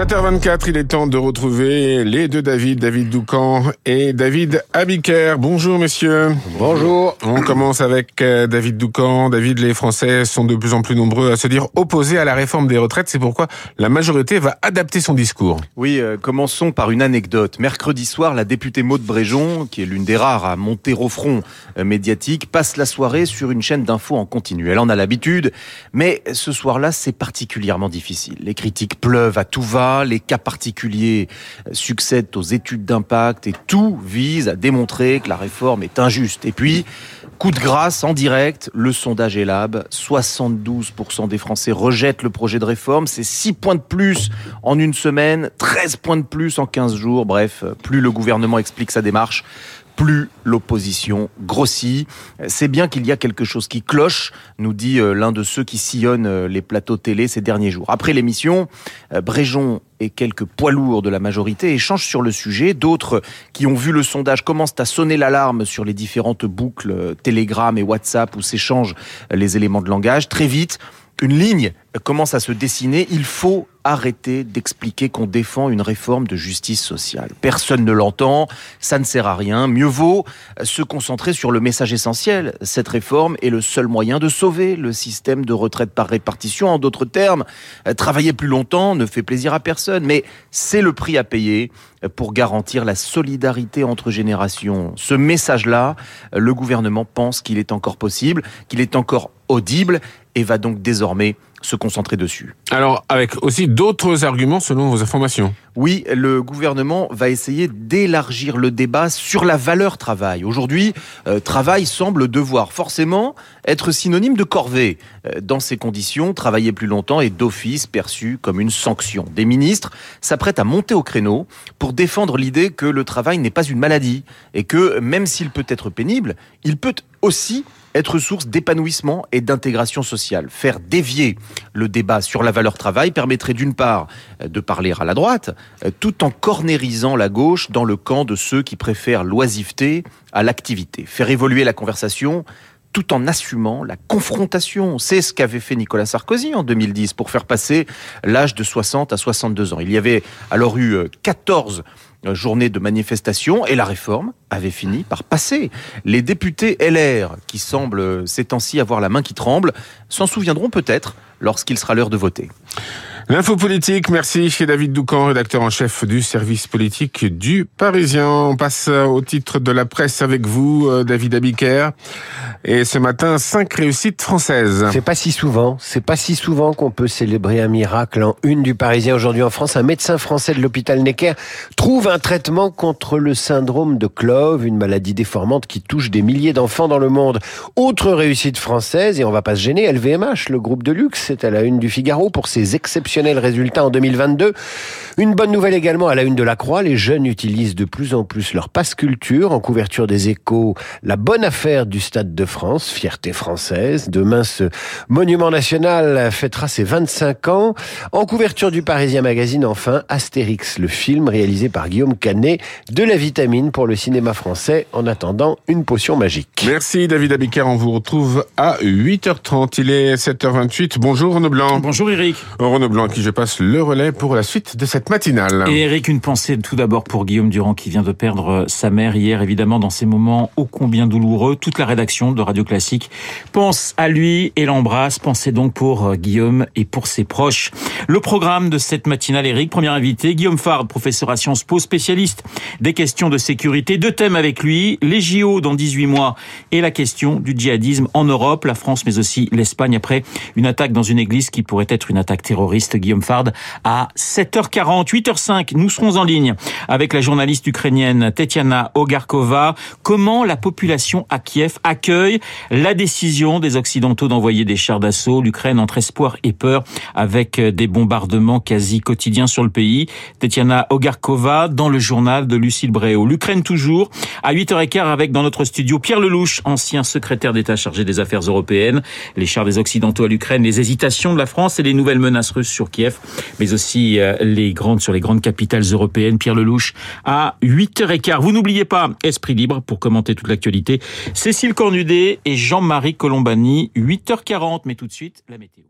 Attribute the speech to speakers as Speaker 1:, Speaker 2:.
Speaker 1: 7h24, il est temps de retrouver les deux David, David Doucan et David Abiker. Bonjour messieurs.
Speaker 2: Bonjour.
Speaker 1: On commence avec euh, David Doucan. David, les Français sont de plus en plus nombreux à se dire opposés à la réforme des retraites. C'est pourquoi la majorité va adapter son discours.
Speaker 3: Oui, euh, commençons par une anecdote. Mercredi soir, la députée Maude Bréjon, qui est l'une des rares à monter au front euh, médiatique, passe la soirée sur une chaîne d'infos en continu. Elle en a l'habitude, mais ce soir-là, c'est particulièrement difficile. Les critiques pleuvent à tout va les cas particuliers succèdent aux études d'impact et tout vise à démontrer que la réforme est injuste. Et puis, coup de grâce en direct, le sondage Elab, 72% des Français rejettent le projet de réforme, c'est 6 points de plus en une semaine, 13 points de plus en 15 jours, bref, plus le gouvernement explique sa démarche, plus l'opposition grossit. C'est bien qu'il y a quelque chose qui cloche, nous dit euh, l'un de ceux qui sillonnent euh, les plateaux télé ces derniers jours. Après l'émission, euh, Bréjon et quelques poids lourds de la majorité échangent sur le sujet. D'autres qui ont vu le sondage commencent à sonner l'alarme sur les différentes boucles Telegram et WhatsApp où s'échangent les éléments de langage. Très vite, une ligne commence à se dessiner. Il faut arrêter d'expliquer qu'on défend une réforme de justice sociale. Personne ne l'entend, ça ne sert à rien. Mieux vaut se concentrer sur le message essentiel. Cette réforme est le seul moyen de sauver le système de retraite par répartition. En d'autres termes, travailler plus longtemps ne fait plaisir à personne, mais c'est le prix à payer pour garantir la solidarité entre générations. Ce message-là, le gouvernement pense qu'il est encore possible, qu'il est encore audible et va donc désormais se concentrer dessus.
Speaker 1: Alors, avec aussi d'autres arguments selon vos informations.
Speaker 3: Oui, le gouvernement va essayer d'élargir le débat sur la valeur travail. Aujourd'hui, euh, travail semble devoir forcément être synonyme de corvée. Euh, dans ces conditions, travailler plus longtemps est d'office perçu comme une sanction. Des ministres s'apprêtent à monter au créneau pour défendre l'idée que le travail n'est pas une maladie et que même s'il peut être pénible, il peut aussi être source d'épanouissement et d'intégration sociale. Faire dévier le débat sur la valeur travail permettrait d'une part de parler à la droite, tout en cornérisant la gauche dans le camp de ceux qui préfèrent l'oisiveté à l'activité. Faire évoluer la conversation tout en assumant la confrontation. C'est ce qu'avait fait Nicolas Sarkozy en 2010 pour faire passer l'âge de 60 à 62 ans. Il y avait alors eu 14 euh, journée de manifestation et la réforme avait fini par passer. Les députés LR, qui semblent ces temps-ci avoir la main qui tremble, s'en souviendront peut-être lorsqu'il sera l'heure de voter.
Speaker 1: L'info politique, merci chez David Doucan, rédacteur en chef du service politique du Parisien. On passe au titre de la presse avec vous, euh, David Abiker. Et ce matin, cinq réussites françaises.
Speaker 2: C'est pas si souvent, c'est pas si souvent qu'on peut célébrer un miracle en une du Parisien aujourd'hui en France. Un médecin français de l'hôpital Necker trouve un traitement contre le syndrome de Clove, une maladie déformante qui touche des milliers d'enfants dans le monde. Autre réussite française, et on va pas se gêner, LVMH, le groupe de luxe, c'est à la une du Figaro pour ses exceptionnels résultat en 2022. Une bonne nouvelle également à la une de la Croix, les jeunes utilisent de plus en plus leur passe culture en couverture des échos. La bonne affaire du Stade de France, fierté française. Demain, ce monument national fêtera ses 25 ans. En couverture du Parisien Magazine, enfin, Astérix, le film réalisé par Guillaume Canet, de la vitamine pour le cinéma français en attendant une potion magique.
Speaker 1: Merci David Abiker, on vous retrouve à 8h30, il est 7h28. Bonjour Renaud Blanc.
Speaker 4: Bonjour Eric.
Speaker 1: Renaud Blanc qui je passe le relais pour la suite de cette matinale.
Speaker 4: Et Eric, une pensée tout d'abord pour Guillaume Durand qui vient de perdre sa mère hier, évidemment, dans ces moments ô combien douloureux. Toute la rédaction de Radio Classique pense à lui et l'embrasse. Pensez donc pour euh, Guillaume et pour ses proches. Le programme de cette matinale, Eric, premier invité, Guillaume Fard, professeur à Sciences Po, spécialiste des questions de sécurité. Deux thèmes avec lui, les JO dans 18 mois et la question du djihadisme en Europe, la France mais aussi l'Espagne après une attaque dans une église qui pourrait être une attaque terroriste. Guillaume Fard à 7h40, 8h05. Nous serons en ligne avec la journaliste ukrainienne Tetiana Ogarkova. Comment la population à Kiev accueille la décision des Occidentaux d'envoyer des chars d'assaut? L'Ukraine entre espoir et peur avec des bombardements quasi quotidiens sur le pays. Tetiana Ogarkova dans le journal de Lucille Bréau. L'Ukraine toujours à 8h15 avec dans notre studio Pierre Lelouch, ancien secrétaire d'État chargé des affaires européennes. Les chars des Occidentaux à l'Ukraine, les hésitations de la France et les nouvelles menaces russes sur Kiev, mais aussi euh, les grandes sur les grandes capitales européennes. Pierre Lelouch à 8h15. Vous n'oubliez pas Esprit Libre pour commenter toute l'actualité. Cécile Cornudet et Jean-Marie Colombani, 8h40. Mais tout de suite, la météo.